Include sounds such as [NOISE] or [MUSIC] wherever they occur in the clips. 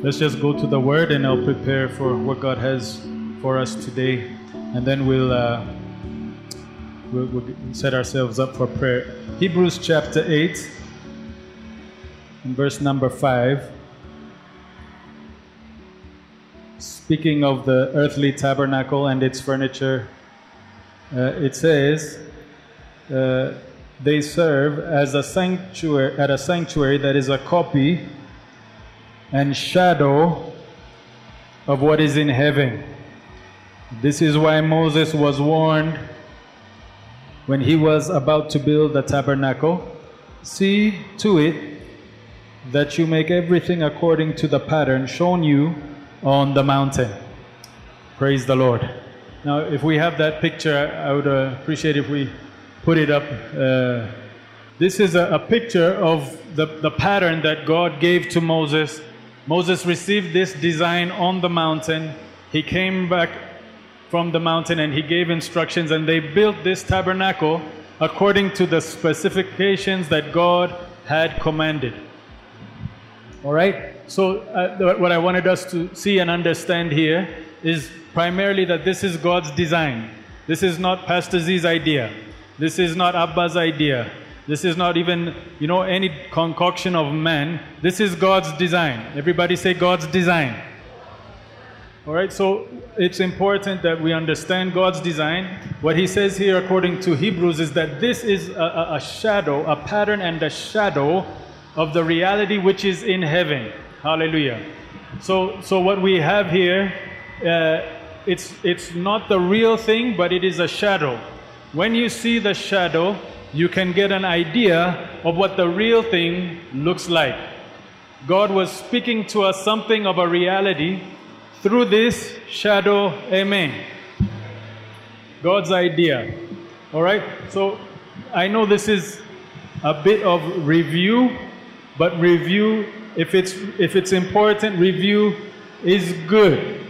Let's just go to the Word and I'll prepare for what God has for us today. And then we'll, uh, we'll, we'll set ourselves up for prayer. Hebrews chapter 8 and verse number 5. Speaking of the earthly tabernacle and its furniture, uh, it says, uh, they serve as a sanctuary at a sanctuary that is a copy and shadow of what is in heaven. This is why Moses was warned when he was about to build the tabernacle see to it that you make everything according to the pattern shown you on the mountain. Praise the Lord. Now, if we have that picture, I would uh, appreciate if we put it up. Uh, this is a, a picture of the, the pattern that God gave to Moses. Moses received this design on the mountain. He came back from the mountain and he gave instructions, and they built this tabernacle according to the specifications that God had commanded. All right? So, uh, what I wanted us to see and understand here is primarily that this is God's design. This is not Pastor Z's idea. This is not Abba's idea. This is not even, you know, any concoction of man. This is God's design. Everybody say God's design. All right, so it's important that we understand God's design. What he says here, according to Hebrews, is that this is a, a, shadow, a pattern and a shadow of the reality which is in heaven. Hallelujah. So, so what we have here, uh, it's, it's not the real thing, but it is a shadow. When you see the shadow, you can get an idea of what the real thing looks like. God was speaking to us something of a reality through this shadow. Amen. God's idea. All right? So I know this is a bit of review, but review, if it's, if it's important, review is good.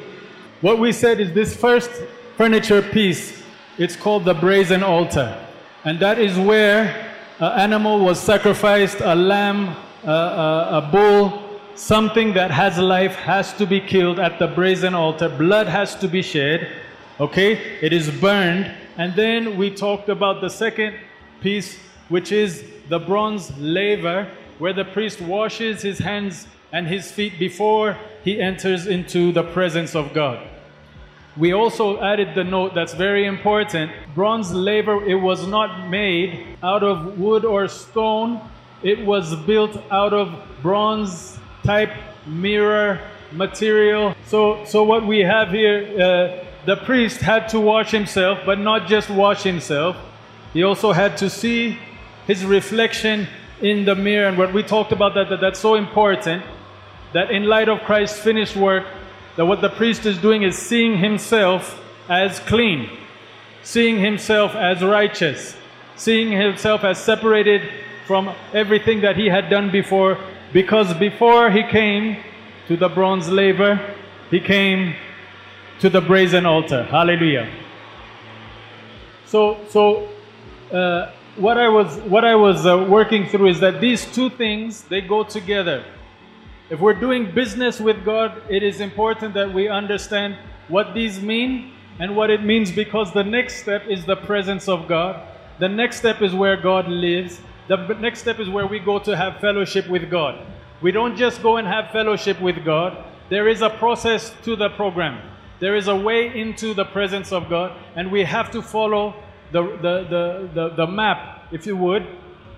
What we said is this first furniture piece, it's called the brazen altar. And that is where an animal was sacrificed, a lamb, a, a, a bull, something that has life has to be killed at the brazen altar. Blood has to be shed. Okay? It is burned. And then we talked about the second piece, which is the bronze laver, where the priest washes his hands and his feet before he enters into the presence of God. We also added the note that's very important. Bronze laver, it was not made out of wood or stone. It was built out of bronze type mirror material. So, so what we have here, uh, the priest had to wash himself, but not just wash himself. He also had to see his reflection in the mirror. And what we talked about that, that that's so important that in light of Christ's finished work, that what the priest is doing is seeing himself as clean, seeing himself as righteous, seeing himself as separated from everything that he had done before, because before he came to the bronze laver, he came to the brazen altar. Hallelujah. So, so uh, what I was what I was uh, working through is that these two things they go together. If we're doing business with God, it is important that we understand what these mean and what it means because the next step is the presence of God. The next step is where God lives. The next step is where we go to have fellowship with God. We don't just go and have fellowship with God. There is a process to the program. There is a way into the presence of God, and we have to follow the, the, the, the, the map, if you would,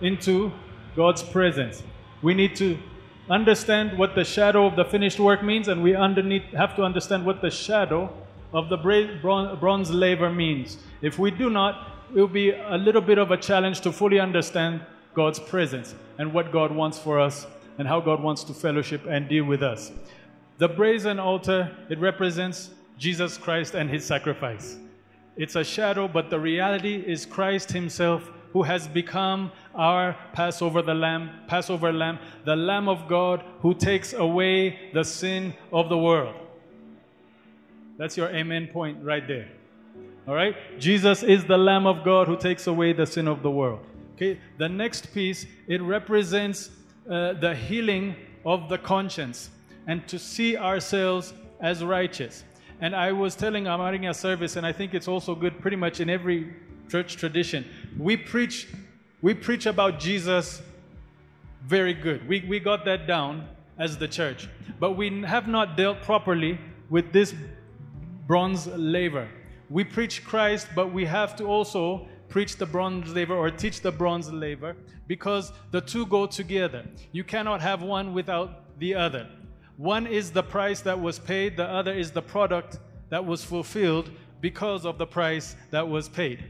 into God's presence. We need to understand what the shadow of the finished work means, and we underneath have to understand what the shadow of the bronze laver means. If we do not, it will be a little bit of a challenge to fully understand God's presence and what God wants for us and how God wants to fellowship and deal with us. The brazen altar, it represents Jesus Christ and his sacrifice. It's a shadow, but the reality is Christ himself who has become our Passover the lamb, Passover lamb, the lamb of God who takes away the sin of the world. That's your amen point right there. All right? Jesus is the lamb of God who takes away the sin of the world. Okay? The next piece, it represents uh, the healing of the conscience. and to see ourselves as righteous. And I was telling Amaringa service, and I think it's also good pretty much in every church tradition. We preach, we preach about Jesus very good. We, we got that down as the church. But we have not dealt properly with this bronze laver. We preach Christ, but we have to also preach the bronze laver or teach the bronze laver because the two go together. You cannot have one without the other. One is the price that was paid, the other is the product that was fulfilled because of the price that was paid.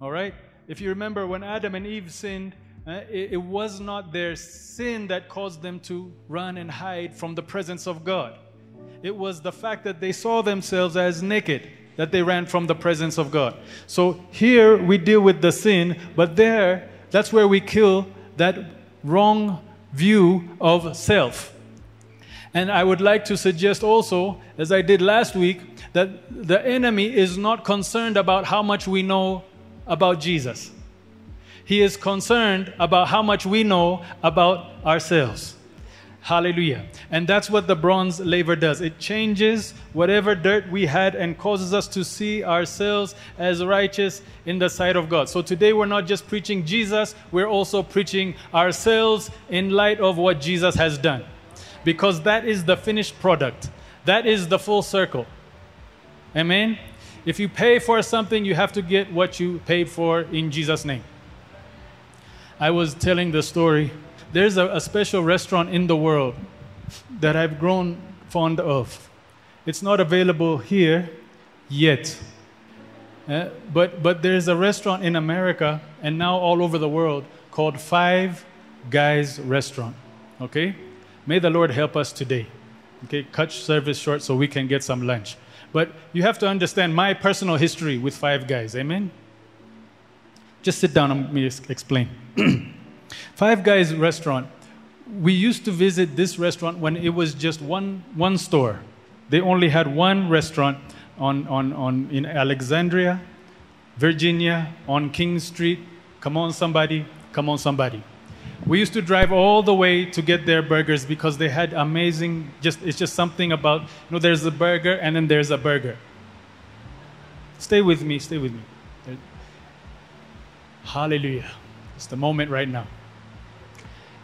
All right? If you remember when Adam and Eve sinned, uh, it, it was not their sin that caused them to run and hide from the presence of God. It was the fact that they saw themselves as naked that they ran from the presence of God. So here we deal with the sin, but there, that's where we kill that wrong view of self. And I would like to suggest also, as I did last week, that the enemy is not concerned about how much we know about Jesus. He is concerned about how much we know about ourselves. Hallelujah. And that's what the bronze laver does. It changes whatever dirt we had and causes us to see ourselves as righteous in the sight of God. So today we're not just preaching Jesus, we're also preaching ourselves in light of what Jesus has done. Because that is the finished product, that is the full circle. Amen? If you pay for something, you have to get what you paid for in Jesus' name. I was telling the story there's a, a special restaurant in the world that I've grown fond of. It's not available here yet. Uh, but, but there's a restaurant in America and now all over the world called Five Guys Restaurant. Okay? May the Lord help us today. Okay, cut service short so we can get some lunch. But you have to understand my personal history with Five Guys. Amen? Just sit down and let me explain. [CLEARS THROAT] Five Guys restaurant. We used to visit this restaurant when it was just one, one store. They only had one restaurant on, on, on, in Alexandria, Virginia, on King Street. Come on, somebody. Come on, somebody. We used to drive all the way to get their burgers because they had amazing, just, it's just something about, you know, there's a burger and then there's a burger. Stay with me, stay with me. Hallelujah. It's the moment right now.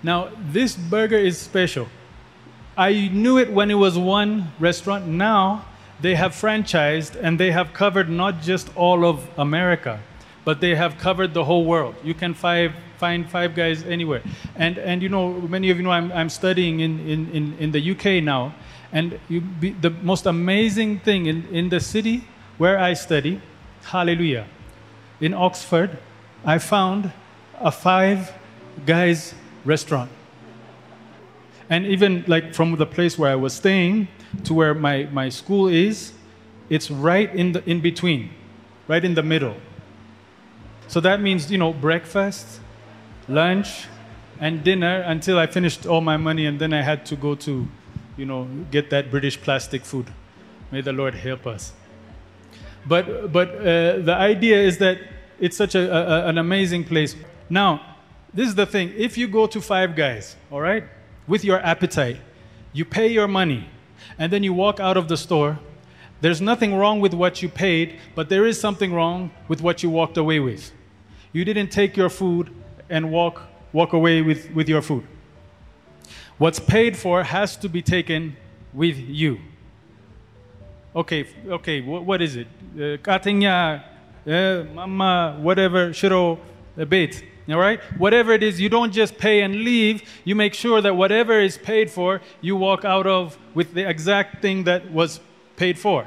Now, this burger is special. I knew it when it was one restaurant. Now they have franchised and they have covered not just all of America, but they have covered the whole world. You can five, find five guys anywhere. And, and you know, many of you know I'm, I'm studying in, in, in, in the UK now. And be, the most amazing thing in, in the city where I study, hallelujah, in Oxford, I found a five guys restaurant. And even like from the place where I was staying to where my, my school is, it's right in, the, in between, right in the middle. So that means, you know, breakfast, lunch, and dinner until I finished all my money and then I had to go to, you know, get that British plastic food. May the Lord help us. But, but uh, the idea is that it's such a, a, an amazing place. Now, this is the thing. If you go to Five Guys, all right, with your appetite, you pay your money, and then you walk out of the store, there's nothing wrong with what you paid, but there is something wrong with what you walked away with. You didn't take your food and walk, walk away with, with your food. What's paid for has to be taken with you. Okay, okay, what, is it? Katinya, uh, uh, mama, whatever, shiro, bait. All right? Whatever it is, you don't just pay and leave. You make sure that whatever is paid for, you walk out of with the exact thing that was paid for.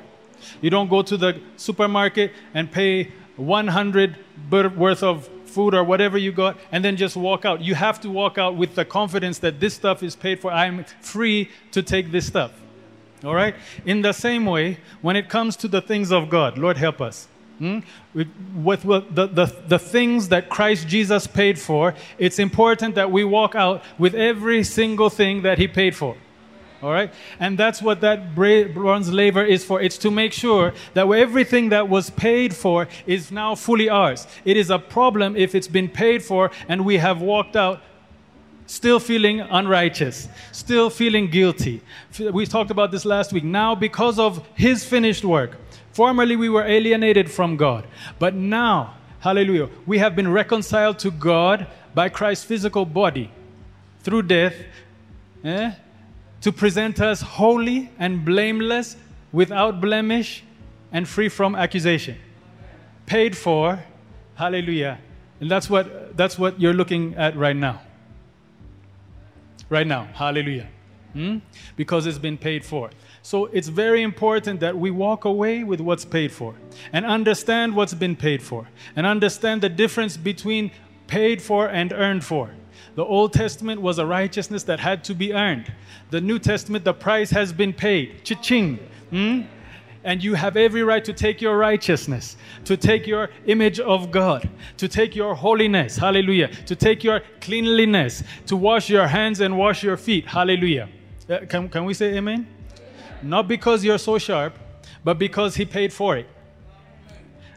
You don't go to the supermarket and pay 100 worth of food or whatever you got and then just walk out. You have to walk out with the confidence that this stuff is paid for. I'm free to take this stuff. All right? In the same way, when it comes to the things of God, Lord help us. Hmm? With, with, with the, the, the things that Christ Jesus paid for, it's important that we walk out with every single thing that He paid for. All right? And that's what that bronze laver is for. It's to make sure that everything that was paid for is now fully ours. It is a problem if it's been paid for and we have walked out still feeling unrighteous, still feeling guilty. We talked about this last week. Now, because of his finished work, formerly we were alienated from God, but now, hallelujah, we have been reconciled to God by Christ's physical body through death eh, to present us holy and blameless, without blemish, and free from accusation. Paid for, hallelujah. And that's what, that's what you're looking at right now. Right now, hallelujah. Hmm? Because it's been paid for. So it's very important that we walk away with what's paid for and understand what's been paid for and understand the difference between paid for and earned for. The Old Testament was a righteousness that had to be earned. The New Testament, the price has been paid. Cha-ching. Hmm? And you have every right to take your righteousness, to take your image of God, to take your holiness, hallelujah, to take your cleanliness, to wash your hands and wash your feet, hallelujah. Uh, can, can we say amen? Not because you're so sharp, but because He paid for it.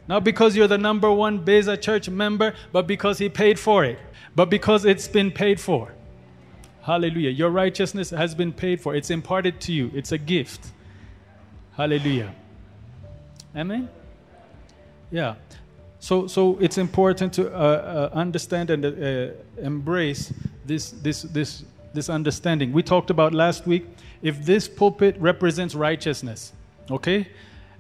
Not because you're the number one Beza church member, but because He paid for it but because it's been paid for. Hallelujah. Your righteousness has been paid for. It's imparted to you. It's a gift. Hallelujah. Amen. Yeah. So, so it's important to uh, uh, understand and uh, embrace this, this, this, this understanding. We talked about last week if this pulpit represents righteousness, okay,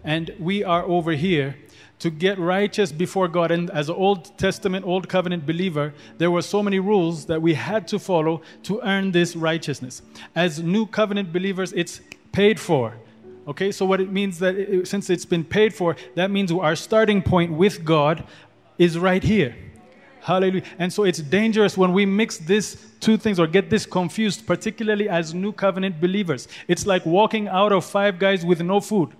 and we are over here to get righteous before God. And as an Old Testament, Old Covenant believer, there were so many rules that we had to follow to earn this righteousness. As New Covenant believers, it's paid for. Okay, so what it means that it, since it's been paid for, that means our starting point with God is right here. Hallelujah. And so it's dangerous when we mix these two things or get this confused, particularly as new covenant believers. It's like walking out of five guys with no food.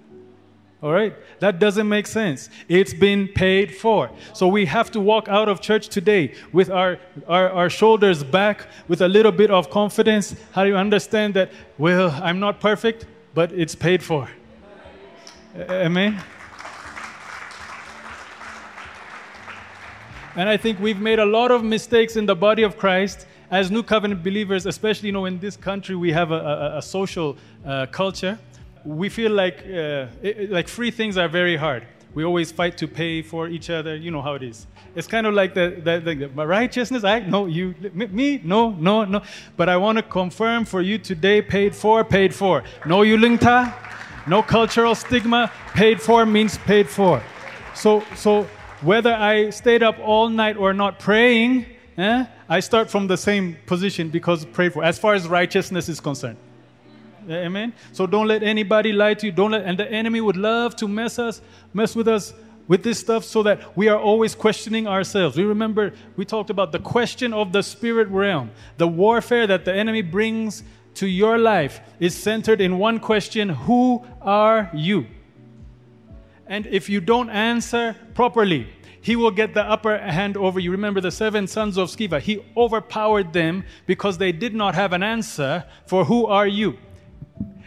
All right? That doesn't make sense. It's been paid for. So we have to walk out of church today with our, our, our shoulders back, with a little bit of confidence. How do you understand that, well, I'm not perfect, but it's paid for? Amen? And I think we've made a lot of mistakes in the body of Christ as new covenant believers, especially you know in this country we have a, a, a social uh, culture we feel like uh, it, like free things are very hard. We always fight to pay for each other. You know how it is. It's kind of like the, the, the righteousness. I no you me no no no. But I want to confirm for you today. Paid for, paid for. No yulingta, no cultural stigma. Paid for means paid for. So so whether I stayed up all night or not praying, eh, I start from the same position because prayed for. As far as righteousness is concerned. Amen. So don't let anybody lie to you. Don't let and the enemy would love to mess us, mess with us with this stuff so that we are always questioning ourselves. We remember we talked about the question of the spirit realm. The warfare that the enemy brings to your life is centered in one question, who are you? And if you don't answer properly, he will get the upper hand over you. Remember the seven sons of Sceva. He overpowered them because they did not have an answer for who are you.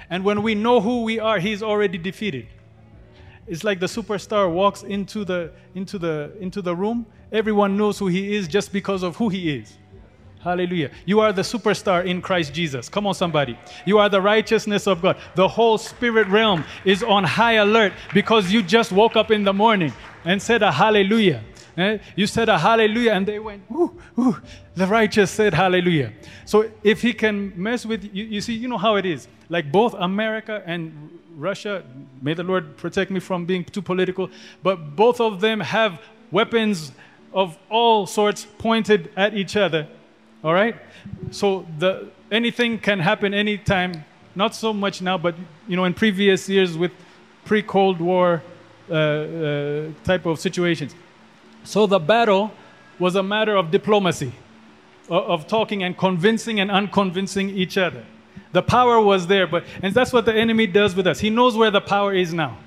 And when we know who we are, he's already defeated. It's like the superstar walks into the, into the, into the room. Everyone knows who he is just because of who he is. Hallelujah. You are the superstar in Christ Jesus. Come on, somebody. You are the righteousness of God. The whole spirit realm is on high alert because you just woke up in the morning and said a hallelujah. Eh? You said a hallelujah, and they went, ooh, ooh. The righteous said hallelujah. So if he can mess with you, you see, you know how it is. Like both America and Russia, may the Lord protect me from being too political, but both of them have weapons of all sorts pointed at each other. All right? So the anything can happen anytime. Not so much now, but you know, in previous years with pre-Cold War uh, uh, type of situations. So the battle was a matter of diplomacy, of, talking and convincing and unconvincing each other. The power was there, but and that's what the enemy does with us. He knows where the power is now.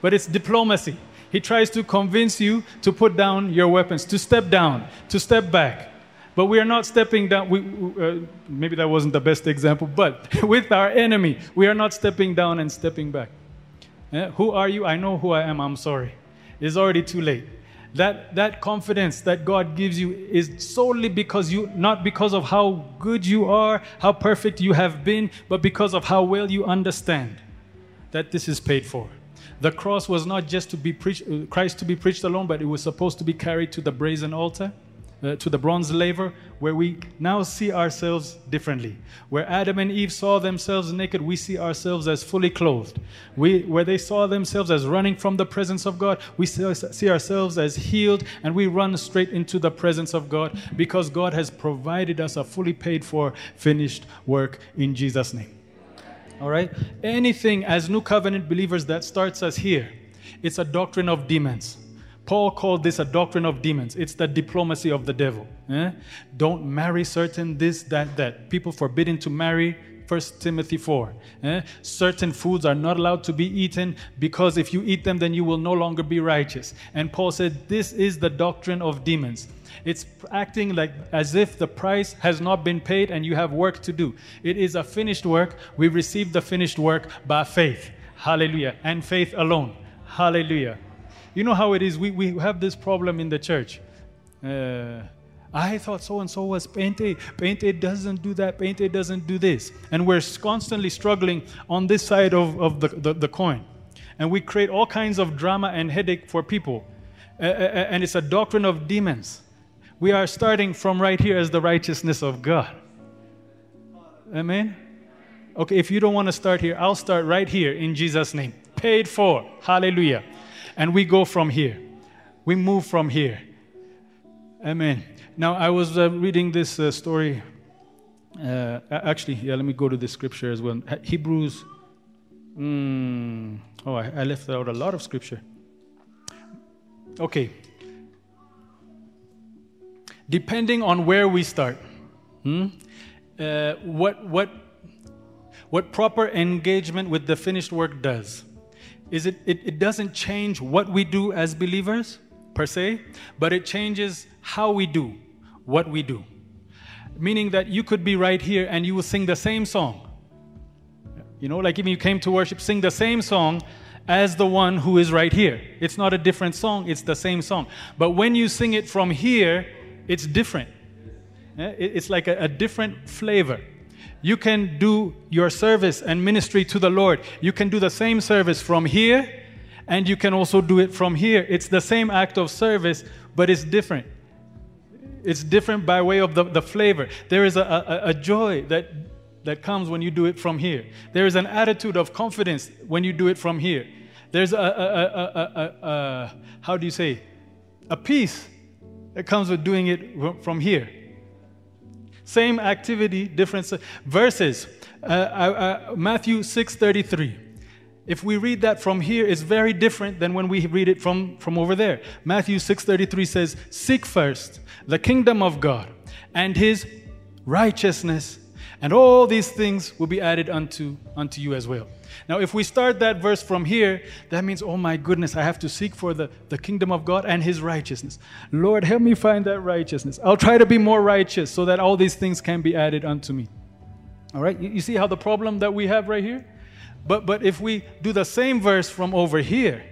But it's diplomacy. He tries to convince you to put down your weapons, to step down, to step back. But we are not stepping down. We, uh, maybe that wasn't the best example, but [LAUGHS] with our enemy, we are not stepping down and stepping back. Eh? Who are you? I know who I am. I'm sorry. It's already too late. That that confidence that God gives you is solely because you not because of how good you are, how perfect you have been, but because of how well you understand that this is paid for. The cross was not just to be preached, uh, Christ to be preached alone, but it was supposed to be carried to the brazen altar uh, to the bronze laver, where we now see ourselves differently. Where Adam and Eve saw themselves naked, we see ourselves as fully clothed. We, where they saw themselves as running from the presence of God, we see ourselves as healed, and we run straight into the presence of God because God has provided us a fully paid for, finished work in Jesus' name. All right? Anything as New Covenant believers that starts us here, it's a doctrine of demons. Paul called this a doctrine of demons. It's the diplomacy of the devil. Eh? Don't marry certain this, that, that. People forbidden to marry. 1 Timothy 4. Eh? Certain foods are not allowed to be eaten because if you eat them, then you will no longer be righteous. And Paul said, This is the doctrine of demons. It's acting like as if the price has not been paid and you have work to do. It is a finished work. We receive the finished work by faith. Hallelujah. And faith alone. Hallelujah. You know how it is? We, we have this problem in the church. Uh, I thought so and so was Pente. Pente doesn't do that. Pente doesn't do this. And we're constantly struggling on this side of, of the, the, the coin. And we create all kinds of drama and headache for people. Uh, and it's a doctrine of demons. We are starting from right here as the righteousness of God. Amen? Okay, if you don't want to start here, I'll start right here in Jesus' name. Paid for. Hallelujah. And we go from here. We move from here. Amen. Now, I was uh, reading this uh, story. Uh, actually, yeah, let me go to the scripture as well. Hebrews. Mm, oh, I, I left out a lot of scripture. Okay. Depending on where we start, hmm, uh, what, what, what proper engagement with the finished work does is it, it, it doesn't change what we do as believers per se, but it changes how we do what we do. Meaning that you could be right here and you will sing the same song. You know, like even you came to worship, sing the same song as the one who is right here. It's not a different song, it's the same song. But when you sing it from here, it's different. Eh, it's like a, a different flavor. You can do your service and ministry to the Lord. You can do the same service from here, and you can also do it from here. It's the same act of service, but it's different. It's different by way of the, the flavor. There is a, a, a joy that, that comes when you do it from here. There is an attitude of confidence when you do it from here. There's a, a, a how do you say, a peace that comes with doing it from here. Same activity, different verses. Uh, uh, Matthew 6:33. If we read that from here, it's very different than when we read it from, from over there. Matthew 6:33 says, "Seek first the kingdom of God and his righteousness, and all these things will be added unto, unto you as well." Now, if we start that verse from here, that means, oh my goodness, I have to seek for the, the kingdom of God and his righteousness. Lord, help me find that righteousness. I'll try to be more righteous so that all these things can be added unto me. All right? You, you see how the problem that we have right here? But, but if we do the same verse from over here,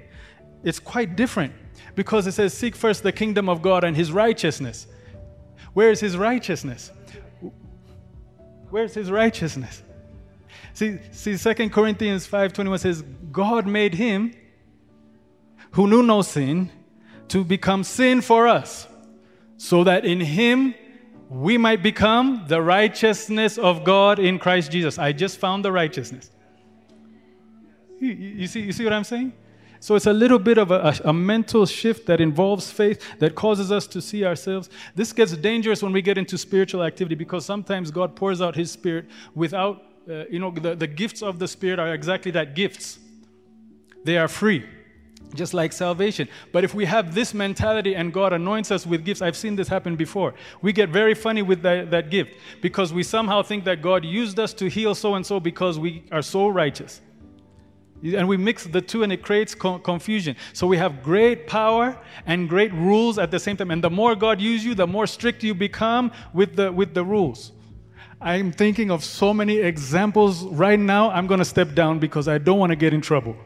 it's quite different because it says, Seek first the kingdom of God and his righteousness. Where is his righteousness? Where's his righteousness? See, see 2 Corinthians 5.21 says, God made him who knew no sin to become sin for us, so that in him we might become the righteousness of God in Christ Jesus. I just found the righteousness. You, you, see, you see what I'm saying? So it's a little bit of a, a, a, mental shift that involves faith that causes us to see ourselves. This gets dangerous when we get into spiritual activity because sometimes God pours out His Spirit without uh, you know, the, the gifts of the Spirit are exactly that gifts. They are free, just like salvation. But if we have this mentality and God anoints us with gifts, I've seen this happen before. We get very funny with that, that gift because we somehow think that God used us to heal so and so because we are so righteous. And we mix the two and it creates co- confusion. So we have great power and great rules at the same time. And the more God uses you, the more strict you become with the, with the rules. I'm thinking of so many examples right now. I'm going to step down because I don't want to get in trouble.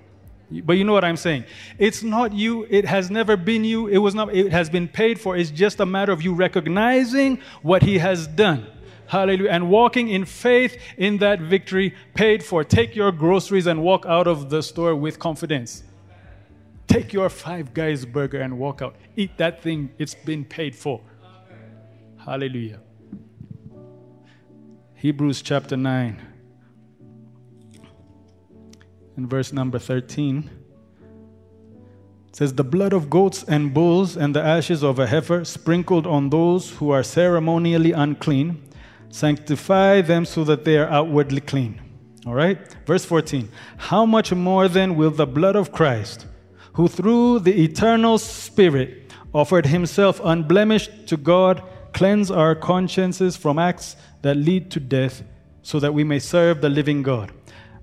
But you know what I'm saying? It's not you, it has never been you, it was not it has been paid for. It's just a matter of you recognizing what he has done. Hallelujah. And walking in faith in that victory paid for. Take your groceries and walk out of the store with confidence. Take your five guys burger and walk out. Eat that thing, it's been paid for. Hallelujah. Hebrews chapter 9 and verse number 13 it says the blood of goats and bulls and the ashes of a heifer sprinkled on those who are ceremonially unclean sanctify them so that they are outwardly clean. All right? Verse 14 how much more then will the blood of Christ who through the eternal spirit offered himself unblemished to God cleanse our consciences from acts that lead to death so that we may serve the living God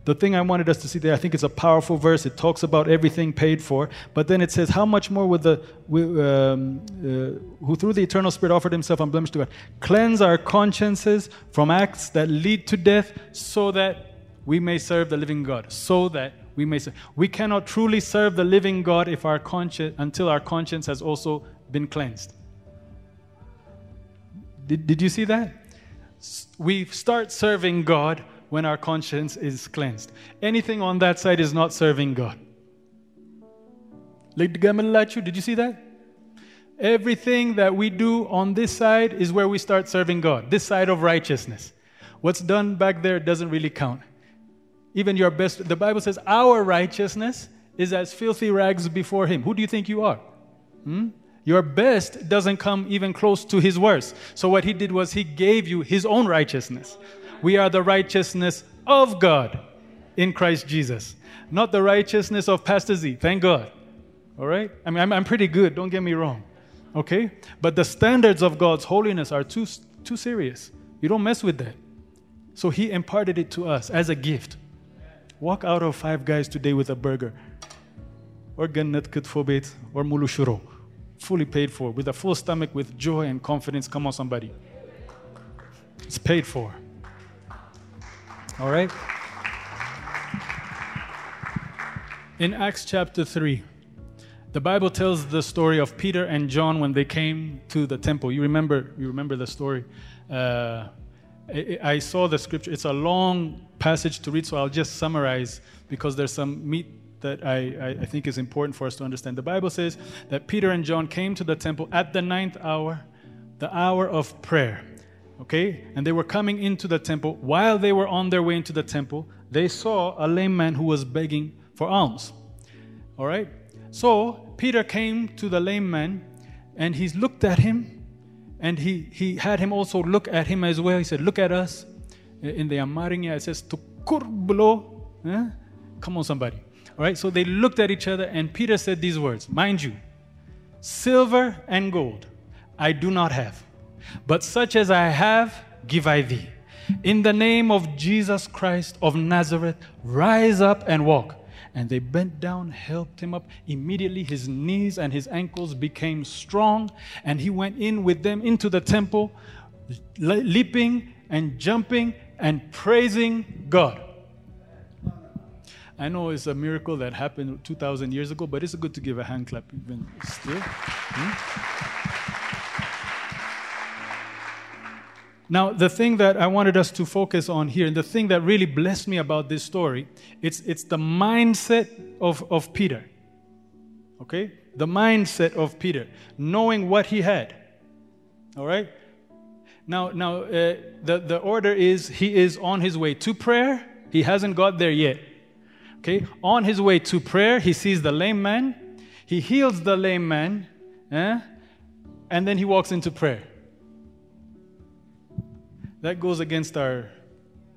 the thing I wanted us to see there, I think it's a powerful verse. It talks about everything paid for, but then it says, How much more would the, um, uh, who through the eternal Spirit offered himself unblemished to God, cleanse our consciences from acts that lead to death, so that we may serve the living God. So that we may serve. We cannot truly serve the living God if our conscience, until our conscience has also been cleansed. Did, did you see that? We start serving God when our conscience is cleansed. Anything on that side is not serving God. Did you see that? Everything that we do on this side is where we start serving God, this side of righteousness. What's done back there doesn't really count. Even your best, the Bible says, our righteousness is as filthy rags before Him. Who do you think you are? Hmm? Your best doesn't come even close to His worst. So, what He did was He gave you His own righteousness. We are the righteousness of God in Christ Jesus, not the righteousness of Pastor Z. Thank God. All right? I mean, I'm, I'm pretty good, don't get me wrong. Okay? But the standards of God's holiness are too, too serious. You don't mess with that. So He imparted it to us as a gift. Walk out of five guys today with a burger or gannat kutfobet or mulushuro, fully paid for, with a full stomach, with joy and confidence. Come on, somebody. It's paid for. All right? In Acts chapter 3, the Bible tells the story of Peter and John when they came to the temple. You remember, you remember the story. Uh, I saw the scripture. It's a long passage to read, so I'll just summarize because there's some meat that I, I, think is important for us to understand. The Bible says that Peter and John came to the temple at the ninth hour, the hour of prayer. Okay? And they were coming into the temple. While they were on their way into the temple, they saw a lame man who was begging for alms. All right? So Peter came to the lame man and he looked at him and he, he had him also look at him as well. He said, Look at us. In the Amarinya, it says, Tukurblo. Eh? Come on, somebody. All right? So they looked at each other and Peter said these words Mind you, silver and gold I do not have but such as I have, give I thee. In the name of Jesus Christ of Nazareth, rise up and walk. And they bent down, helped him up. Immediately his knees and his ankles became strong, and he went in with them into the temple, leaping and jumping and praising God. I know it's a miracle that happened 2,000 years ago, but it's good to give a hand clap even still. Hmm? Now, the thing that I wanted us to focus on here, and the thing that really blessed me about this story, it's, it's the mindset of, of Peter. Okay? The mindset of Peter, knowing what he had. All right? Now, now uh, the, the order is he is on his way to prayer. He hasn't got there yet. Okay? On his way to prayer, he sees the lame man. He heals the lame man. Eh? And then he walks into prayer. That goes against our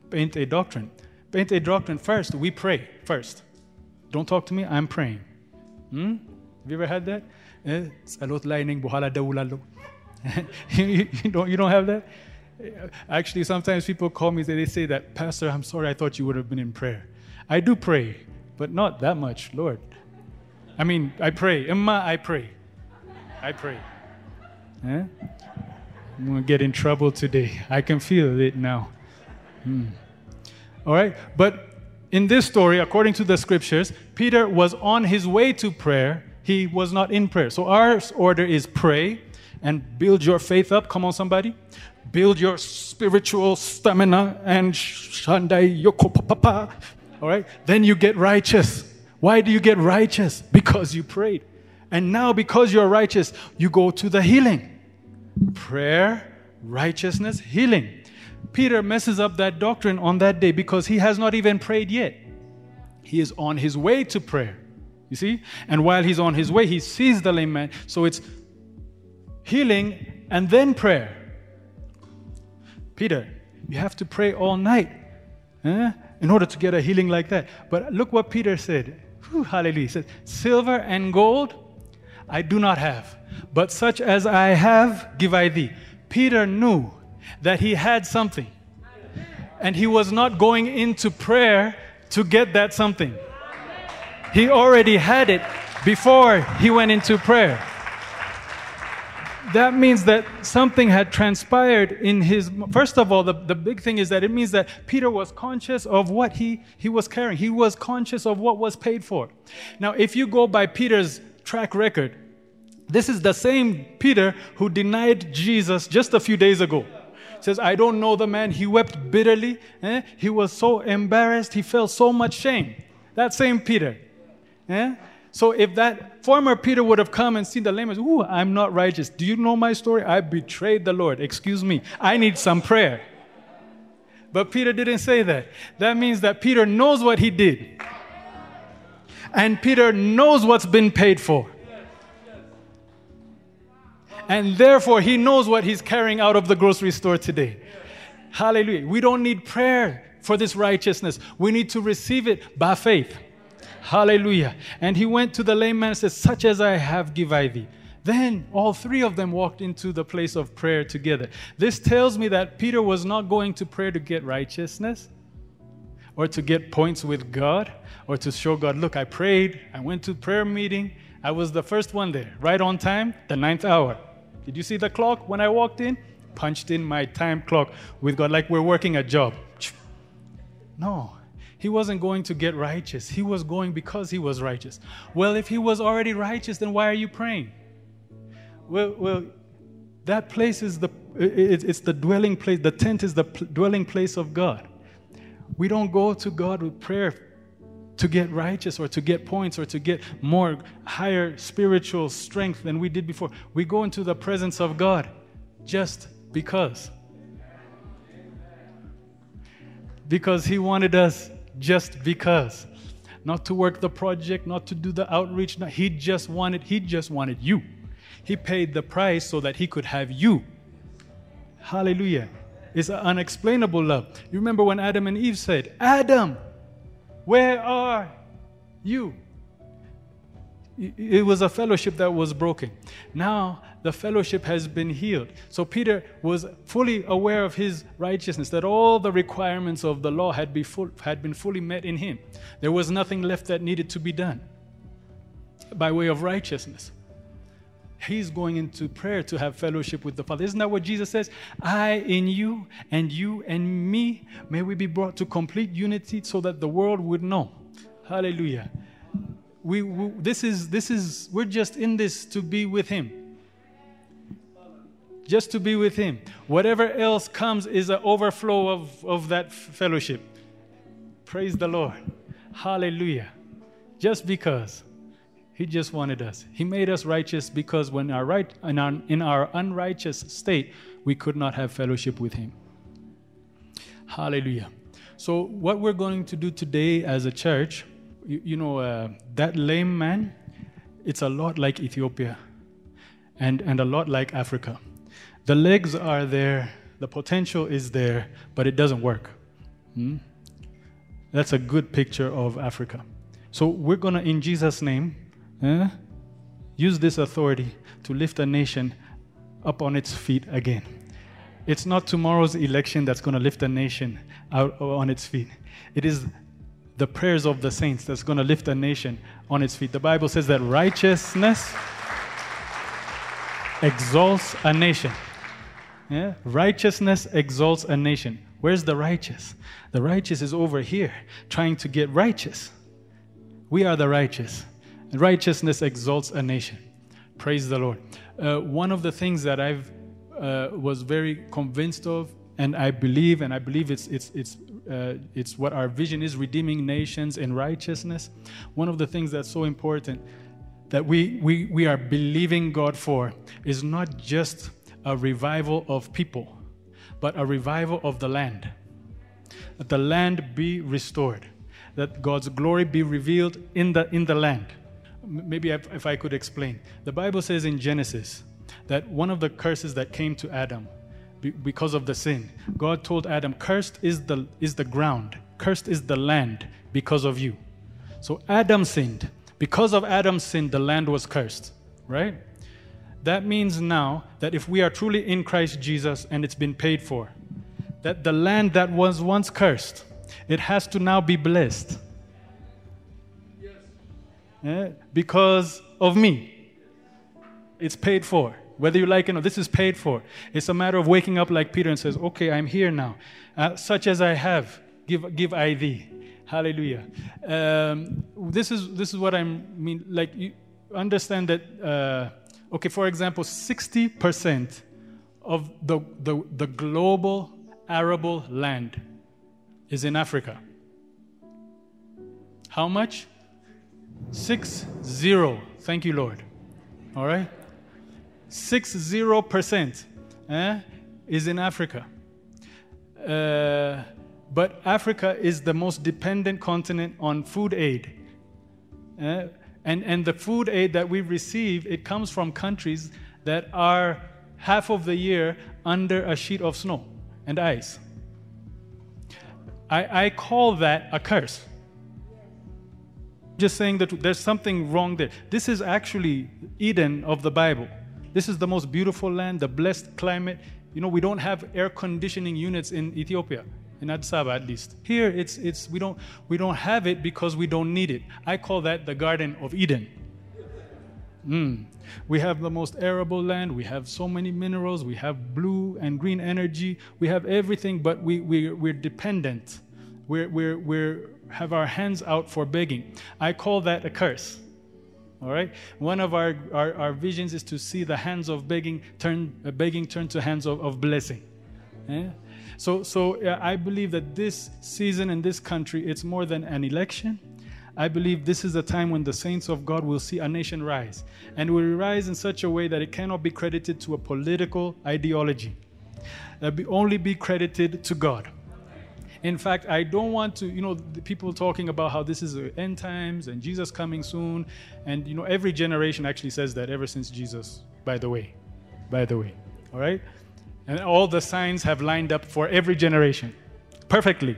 Pente doctrine. Pente doctrine, first, we pray first. Don't talk to me, I'm praying. Hmm? Have you ever had that? Eh, [LAUGHS] you, don't, you don't have that? Actually, sometimes people call me, they say that, Pastor, I'm sorry, I thought you would have been in prayer. I do pray, but not that much, Lord. I mean, I pray. Imma, I pray. I pray. I'm going to get in trouble today. I can feel it now. Hmm. All right? But in this story, according to the scriptures, Peter was on his way to prayer. He was not in prayer. So our order is pray and build your faith up. Come on, somebody. Build your spiritual stamina and shandai yoko papa. All right. Then you get righteous. Why do you get righteous? Because you prayed. And now, because you're righteous, you go to the healing prayer, righteousness, healing. Peter messes up that doctrine on that day because he has not even prayed yet. He is on his way to prayer. You see? And while he's on his way, he sees the lame man. So it's healing and then prayer. Peter, you have to pray all night in order to get a healing like that. But look what Peter said. Whew, hallelujah. He said, Silver and gold I do not have, but such as I have give I thee. Peter knew that he had something, and he was not going into prayer to get that something. He already had it before he went into prayer. That means that something had transpired in his. First of all, the, the big thing is that it means that Peter was conscious of what he, he was carrying. He was conscious of what was paid for. Now, if you go by Peter's track record, this is the same Peter who denied Jesus just a few days ago. Says, I don't know the man. He wept bitterly. Eh? He was so embarrassed. He felt so much shame. That same Peter. Eh? So if that former Peter would have come and seen the lame, ooh, I'm not righteous. Do you know my story? I betrayed the Lord. Excuse me. I need some prayer. But Peter didn't say that. That means that Peter knows what he did. And Peter knows what's been paid for and therefore he knows what he's carrying out of the grocery store today. Hallelujah. We don't need prayer for this righteousness, we need to receive it by faith. Hallelujah. And he went to the lame man and said, Such as I have, give I thee. Then all three of them walked into the place of prayer together. This tells me that Peter was not going to prayer to get righteousness or to get points with God or to show God, look, I prayed, I went to prayer meeting, I was the first one there, right on time, the ninth hour. Did you see the clock when I walked in? Punched in my time clock with God like we're working a job. No, he wasn't going to get righteous. He was going because he was righteous. Well, if he was already righteous, then why are you praying? Well, well that place is the it's the dwelling place. The tent is the dwelling place of God. We don't go to God with prayer to get righteous or to get points or to get more higher spiritual strength than we did before. We go into the presence of God just because. Because He wanted us just because. Not to work the project, not to do the outreach. No, he just wanted, He just wanted you. He paid the price so that He could have you. Hallelujah. It's an unexplainable love. You remember when Adam and Eve said, Adam, where are you? It was a fellowship that was broken. Now the fellowship has been healed. So Peter was fully aware of his righteousness, that all the requirements of the law had, be full, had been fully met in him. There was nothing left that needed to be done by way of righteousness. He's going into prayer to have fellowship with the Father. Isn't that what Jesus says? I in you, and you and me, may we be brought to complete unity so that the world would know. Hallelujah. We, we, this is this is we're just in this to be with him just to be with him whatever else comes is an overflow of, of that fellowship praise the lord hallelujah just because he just wanted us. He made us righteous because when our right in our, in our unrighteous state, we could not have fellowship with him. Hallelujah. So what we're going to do today as a church, you, you know, uh, that lame man, it's a lot like Ethiopia, and and a lot like Africa. The legs are there, the potential is there, but it doesn't work. Hmm? That's a good picture of Africa. So we're gonna, in Jesus' name, Eh? Use this authority to lift a nation up on its feet again. It's not tomorrow's election that's going to lift a nation out on its feet. It is the prayers of the saints that's going to lift a nation on its feet. The Bible says that righteousness exalts a nation. Yeah? Righteousness exalts a nation. Where's the righteous? The righteous is over here trying to get righteous. We are the righteous. Righteousness exalts a nation. Praise the Lord. Uh, one of the things that I've uh, was very convinced of, and I believe, and I believe it's it's it's uh, it's what our vision is: redeeming nations in righteousness. One of the things that's so important that we we we are believing God for is not just a revival of people, but a revival of the land. That the land be restored, that God's glory be revealed in the in the land. Maybe if, if I could explain. The Bible says in Genesis that one of the curses that came to Adam because of the sin, God told Adam, Cursed is the, is the ground, cursed is the land because of you. So Adam sinned. Because of Adam's sin, the land was cursed, right? That means now that if we are truly in Christ Jesus and it's been paid for, that the land that was once cursed, it has to now be blessed. Yes. Yeah, because of me. It's paid for. Whether you like it or not, this is paid for. It's a matter of waking up like Peter and says, Okay, I'm here now. Uh, such as I have, give, give I thee. Hallelujah. Um, this, is, this is what I mean. Like, you understand that, uh, okay, for example, 60% of the, the, the global arable land is in Africa. How much? Six zero. Thank you, Lord. All right? 60% eh, is in Africa. Uh, but Africa is the most dependent continent on food aid. Uh, and, and the food aid that we receive, it comes from countries that are half of the year under a sheet of snow and ice. I, I call that a curse. Just saying that there's something wrong there. This is actually Eden of the Bible. This is the most beautiful land, the blessed climate. You know, we don't have air conditioning units in Ethiopia, in Addis Ababa at least. Here, it's, it's, we, don't, we don't have it because we don't need it. I call that the Garden of Eden. Mm. We have the most arable land. We have so many minerals. We have blue and green energy. We have everything, but we, we, we're dependent. We're, we're, we're have our hands out for begging. I call that a curse. All right. One of our, our, our visions is to see the hands of begging turn, uh, begging turn to hands of, of blessing. Yeah? So, so uh, I believe that this season in this country, it's more than an election. I believe this is the time when the saints of God will see a nation rise. And will rise in such a way that it cannot be credited to a political ideology. That be only be credited to God. In fact, I don't want to, you know, people talking about how this is the end times and Jesus coming soon. And, you know, every generation actually says that ever since Jesus, by the way. By the way. All right? And all the signs have lined up for every generation perfectly.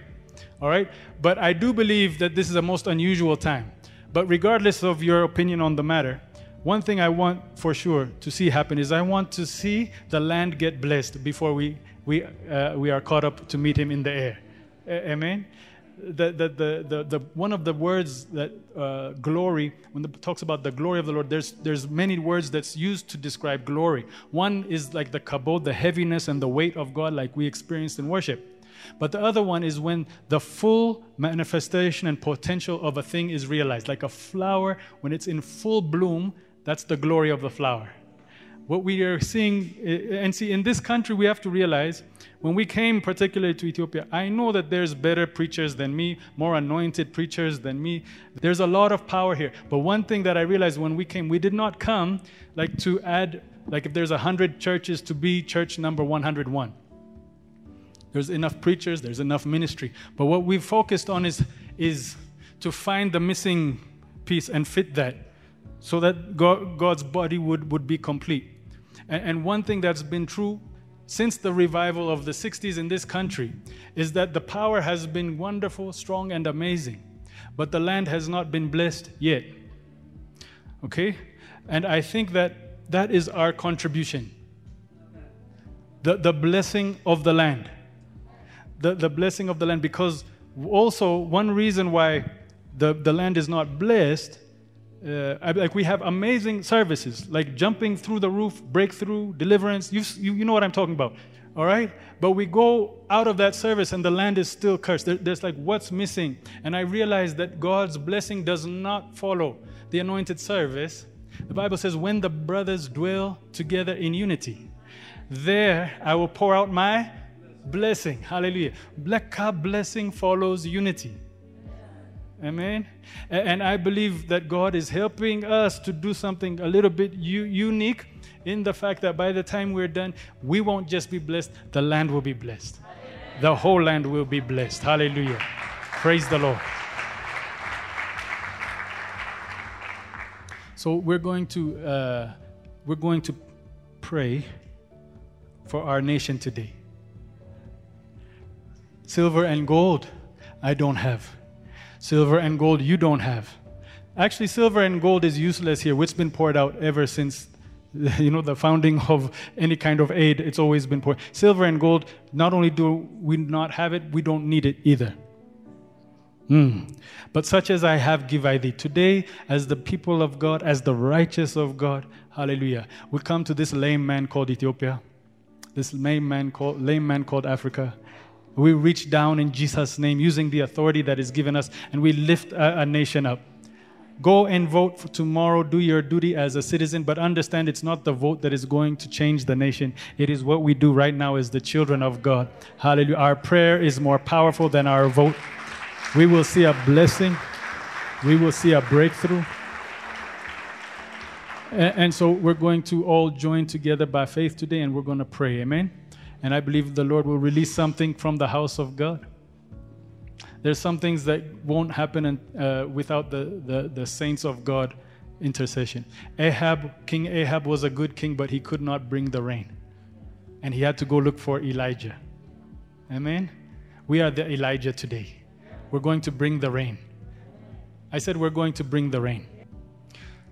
All right? But I do believe that this is a most unusual time. But regardless of your opinion on the matter, one thing I want for sure to see happen is I want to see the land get blessed before we, we, uh, we are caught up to meet him in the air. Amen. The, the, the, the, the, one of the words that uh, glory, when it talks about the glory of the Lord, there's, there's many words that's used to describe glory. One is like the kabod, the heaviness and the weight of God, like we experienced in worship. But the other one is when the full manifestation and potential of a thing is realized. Like a flower, when it's in full bloom, that's the glory of the flower. What we are seeing, eh, and see, in this country, we have to realize when we came particularly to Ethiopia, I know that there's better preachers than me, more anointed preachers than me. There's a lot of power here. But one thing that I realized when we came, we did not come like to add, like if there's 100 churches to be church number 101. There's enough preachers, there's enough ministry. But what we've focused on is, is to find the missing piece and fit that so that God, God's body would, would be complete. And, one thing that's been true since the revival of the 60s in this country is that the power has been wonderful, strong, and amazing, but the land has not been blessed yet. Okay? And I think that that is our contribution. The, the blessing of the land. The, the blessing of the land, because also one reason why the, the land is not blessed uh, like we have amazing services like jumping through the roof breakthrough deliverance you, you, you know what i'm talking about All right? But we go out of that service and the land is still cursed. There, there's like, what's missing? And I realize that God's blessing does not follow the anointed service. The Bible says, when the brothers dwell together in unity, there I will pour out my blessing. Hallelujah. Black blessing follows unity. Amen. And I believe that God is helping us to do something a little bit u- unique in the fact that by the time we're done, we won't just be blessed, the land will be blessed. The whole land will be blessed. Hallelujah. Praise the Lord. So we're going to uh, we're going to pray for our nation today. Silver and gold, I don't have. Silver and gold, you don't have. Actually, silver and gold is useless here. It's been poured out ever since [LAUGHS] you know the founding of any kind of aid. It's always been poured. Silver and gold not only do we not have it we don't need it either. Mm. but such as i have give i thee. Today as the people of god as the righteous of god hallelujah. We come to this lame man called ethiopia. This lame man called lame man called africa we reach down in Jesus' name using the authority that is given us and we lift a, a nation up. Go and vote for tomorrow. Do your duty as a citizen, but understand it's not the vote that is going to change the nation. It is what we do right now as the children of God. Hallelujah. Our prayer is more powerful than our vote. We will see a blessing, we will see a breakthrough. And, and so we're going to all join together by faith today and we're going to pray. Amen. And I believe the Lord will release something from the house of God. There's some things that won't happen in, uh, without the, the, the saints of God intercession. Ahab, King Ahab was a good king, but he could not bring the rain. And he had to go look for Elijah. Amen? We are the Elijah today. We're going to bring the rain. I said we're going to bring the rain.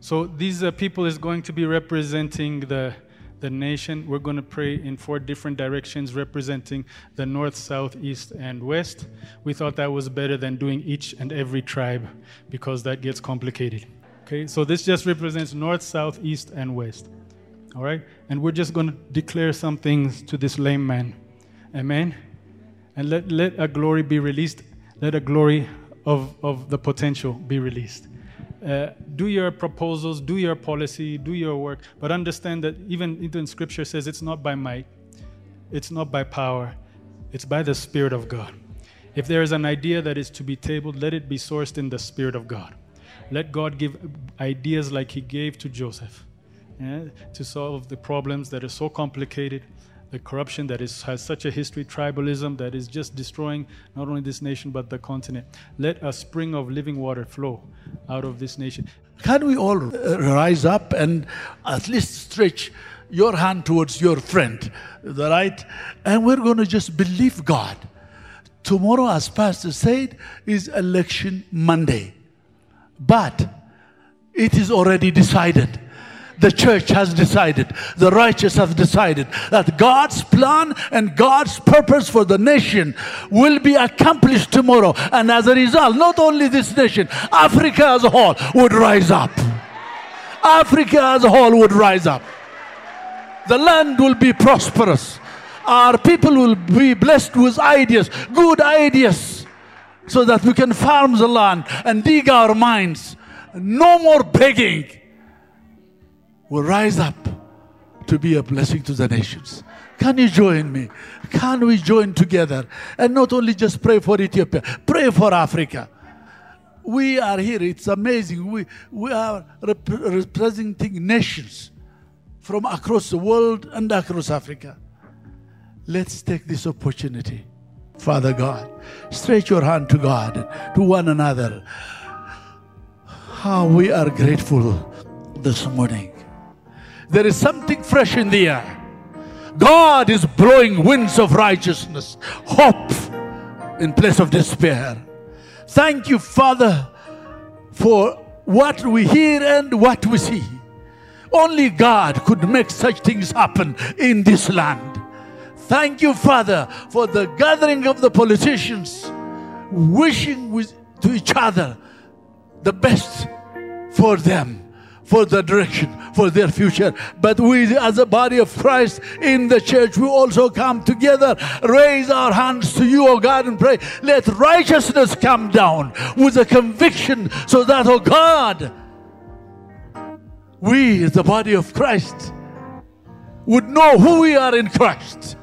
So these uh, people is going to be representing the the nation. We're going to pray in four different directions representing the north, south, east, and west. We thought that was better than doing each and every tribe because that gets complicated. Okay, so this just represents north, south, east, and west. All right, and we're just going to declare some things to this lame man. Amen. And let, let a glory be released. Let a glory of, of the potential be released. Uh, do your proposals, do your policy, do your work, but understand that even, even Scripture says it's not by might, it's not by power, it's by the Spirit of God. If there is an idea that is to be tabled, let it be sourced in the Spirit of God. Let God give ideas like He gave to Joseph yeah, to solve the problems that are so complicated the corruption that is, has such a history, tribalism that is just destroying not only this nation but the continent. Let a spring of living water flow out of this nation. Can we all uh, rise up and at least stretch your hand towards your friend, the right? And we're going to just believe God. Tomorrow, as Pastor said, is election Monday. But it is already decided the church has decided, the righteous have decided that God's plan and God's purpose for the nation will be accomplished tomorrow. And as a result, not only this nation, Africa as a whole would rise up. Africa as a whole would rise up. The land will be prosperous. Our people will be blessed with ideas, good ideas, so that we can farm the land and dig our mines. No more begging will rise up to be a blessing to the nations. Can you join me? Can we join together and not only just pray for Ethiopia, pray for Africa? We are here, it's amazing. We, we are rep- representing nations from across the world and across Africa. Let's take this opportunity. Father God, stretch your hand to God, to one another. How we are grateful this morning. There is something fresh in the air. God is blowing winds of righteousness, hope in place of despair. Thank you, Father, for what we hear and what we see. Only God could make such things happen in this land. Thank you, Father, for the gathering of the politicians, wishing with, to each other the best for them for the direction for their future. But we, as a body of Christ in the church, we also come together, raise our hands to you, O God, and pray. Let righteousness come down with a conviction so that, O God, we, as the body of Christ, would know who we are in Christ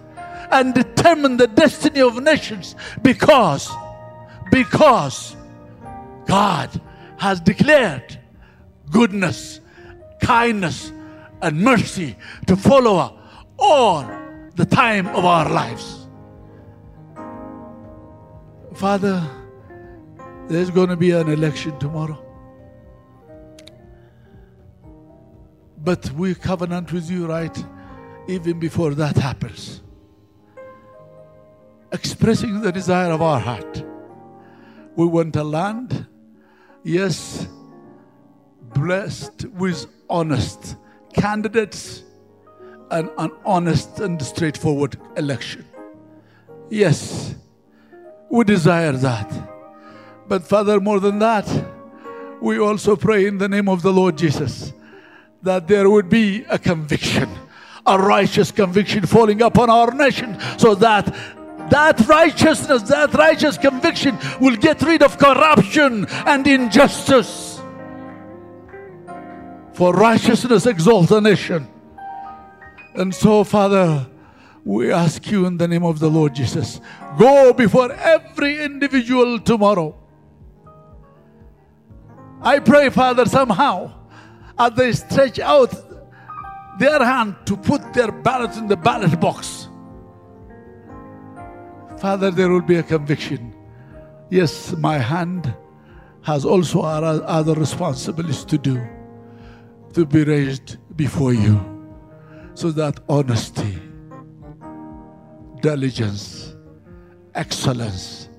and determine the destiny of nations because because God has declared goodness, kindness, and mercy to follow all the time of our lives. Father, there's going to be an election tomorrow. But we covenant with you, right? Even before that happens. Expressing the desire of our heart we want a land, yes, blessed with honest candidates and an honest and straightforward election. Yes, we desire that. But, Father, more than that, we also pray in the name of the Lord Jesus that there would be a conviction, a righteous conviction falling upon our nation so that that righteousness, that righteous conviction will get rid of corruption and injustice. For righteousness exalts a nation. And so, Father, we ask you in the name of the Lord Jesus go before every individual tomorrow. I pray, Father, somehow, as they stretch out their hand to put their ballot in the ballot box, Father, there will be a conviction. Yes, my hand has also other responsibilities to do, to be raised before you, so that honesty, diligence, excellence,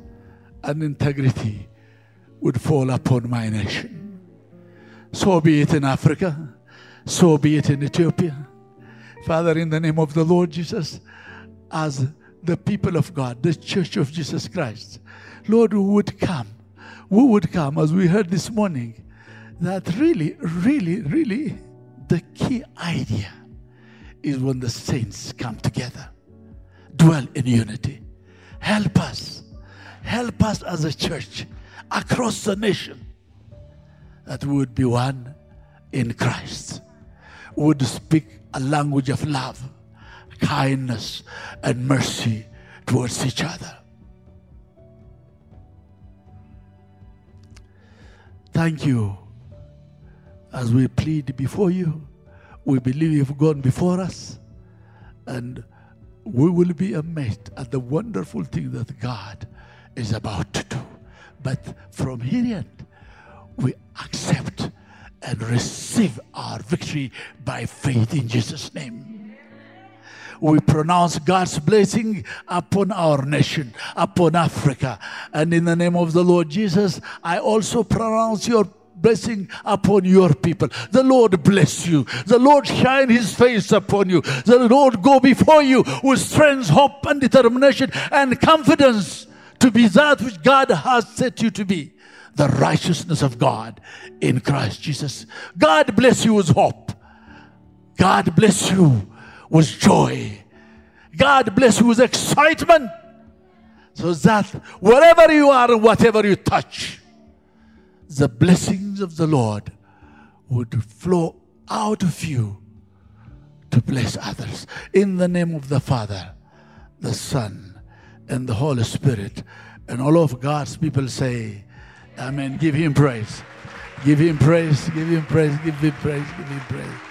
and integrity would fall upon my nation. So be it in Africa, so be it in Ethiopia. Father, in the name of the Lord Jesus, as the people of God, the church of Jesus Christ. Lord, who would come, who would come, as we heard this morning, that really, really, really, the key idea is when the saints come together, dwell in unity. Help us, help us as a church across the nation that we would be one in Christ, would speak a language of love kindness and mercy towards each other. Thank you. As we plead before you, we believe you've gone before us, and we will be amazed at the wonderful thing that God is about to do. But from here end, we accept and receive our victory by faith in Jesus' name we pronounce God's blessing upon our nation, upon Africa. And in the name of the Lord Jesus, I also pronounce your blessing upon your people. The Lord bless you. The Lord shine his face upon you. The Lord go before you with strength, hope, and determination and confidence to be that which God has set you to be. The righteousness of God in Christ Jesus. God bless you with hope. God bless you with joy. God bless you with excitement. So that wherever you are and whatever you touch, the blessings of the Lord would flow out of you to bless others. In the name of the Father, the Son, and the Holy Spirit. And all of God's people say, Amen. Give him praise. Give him praise. Give him praise. Give him praise. Give him praise.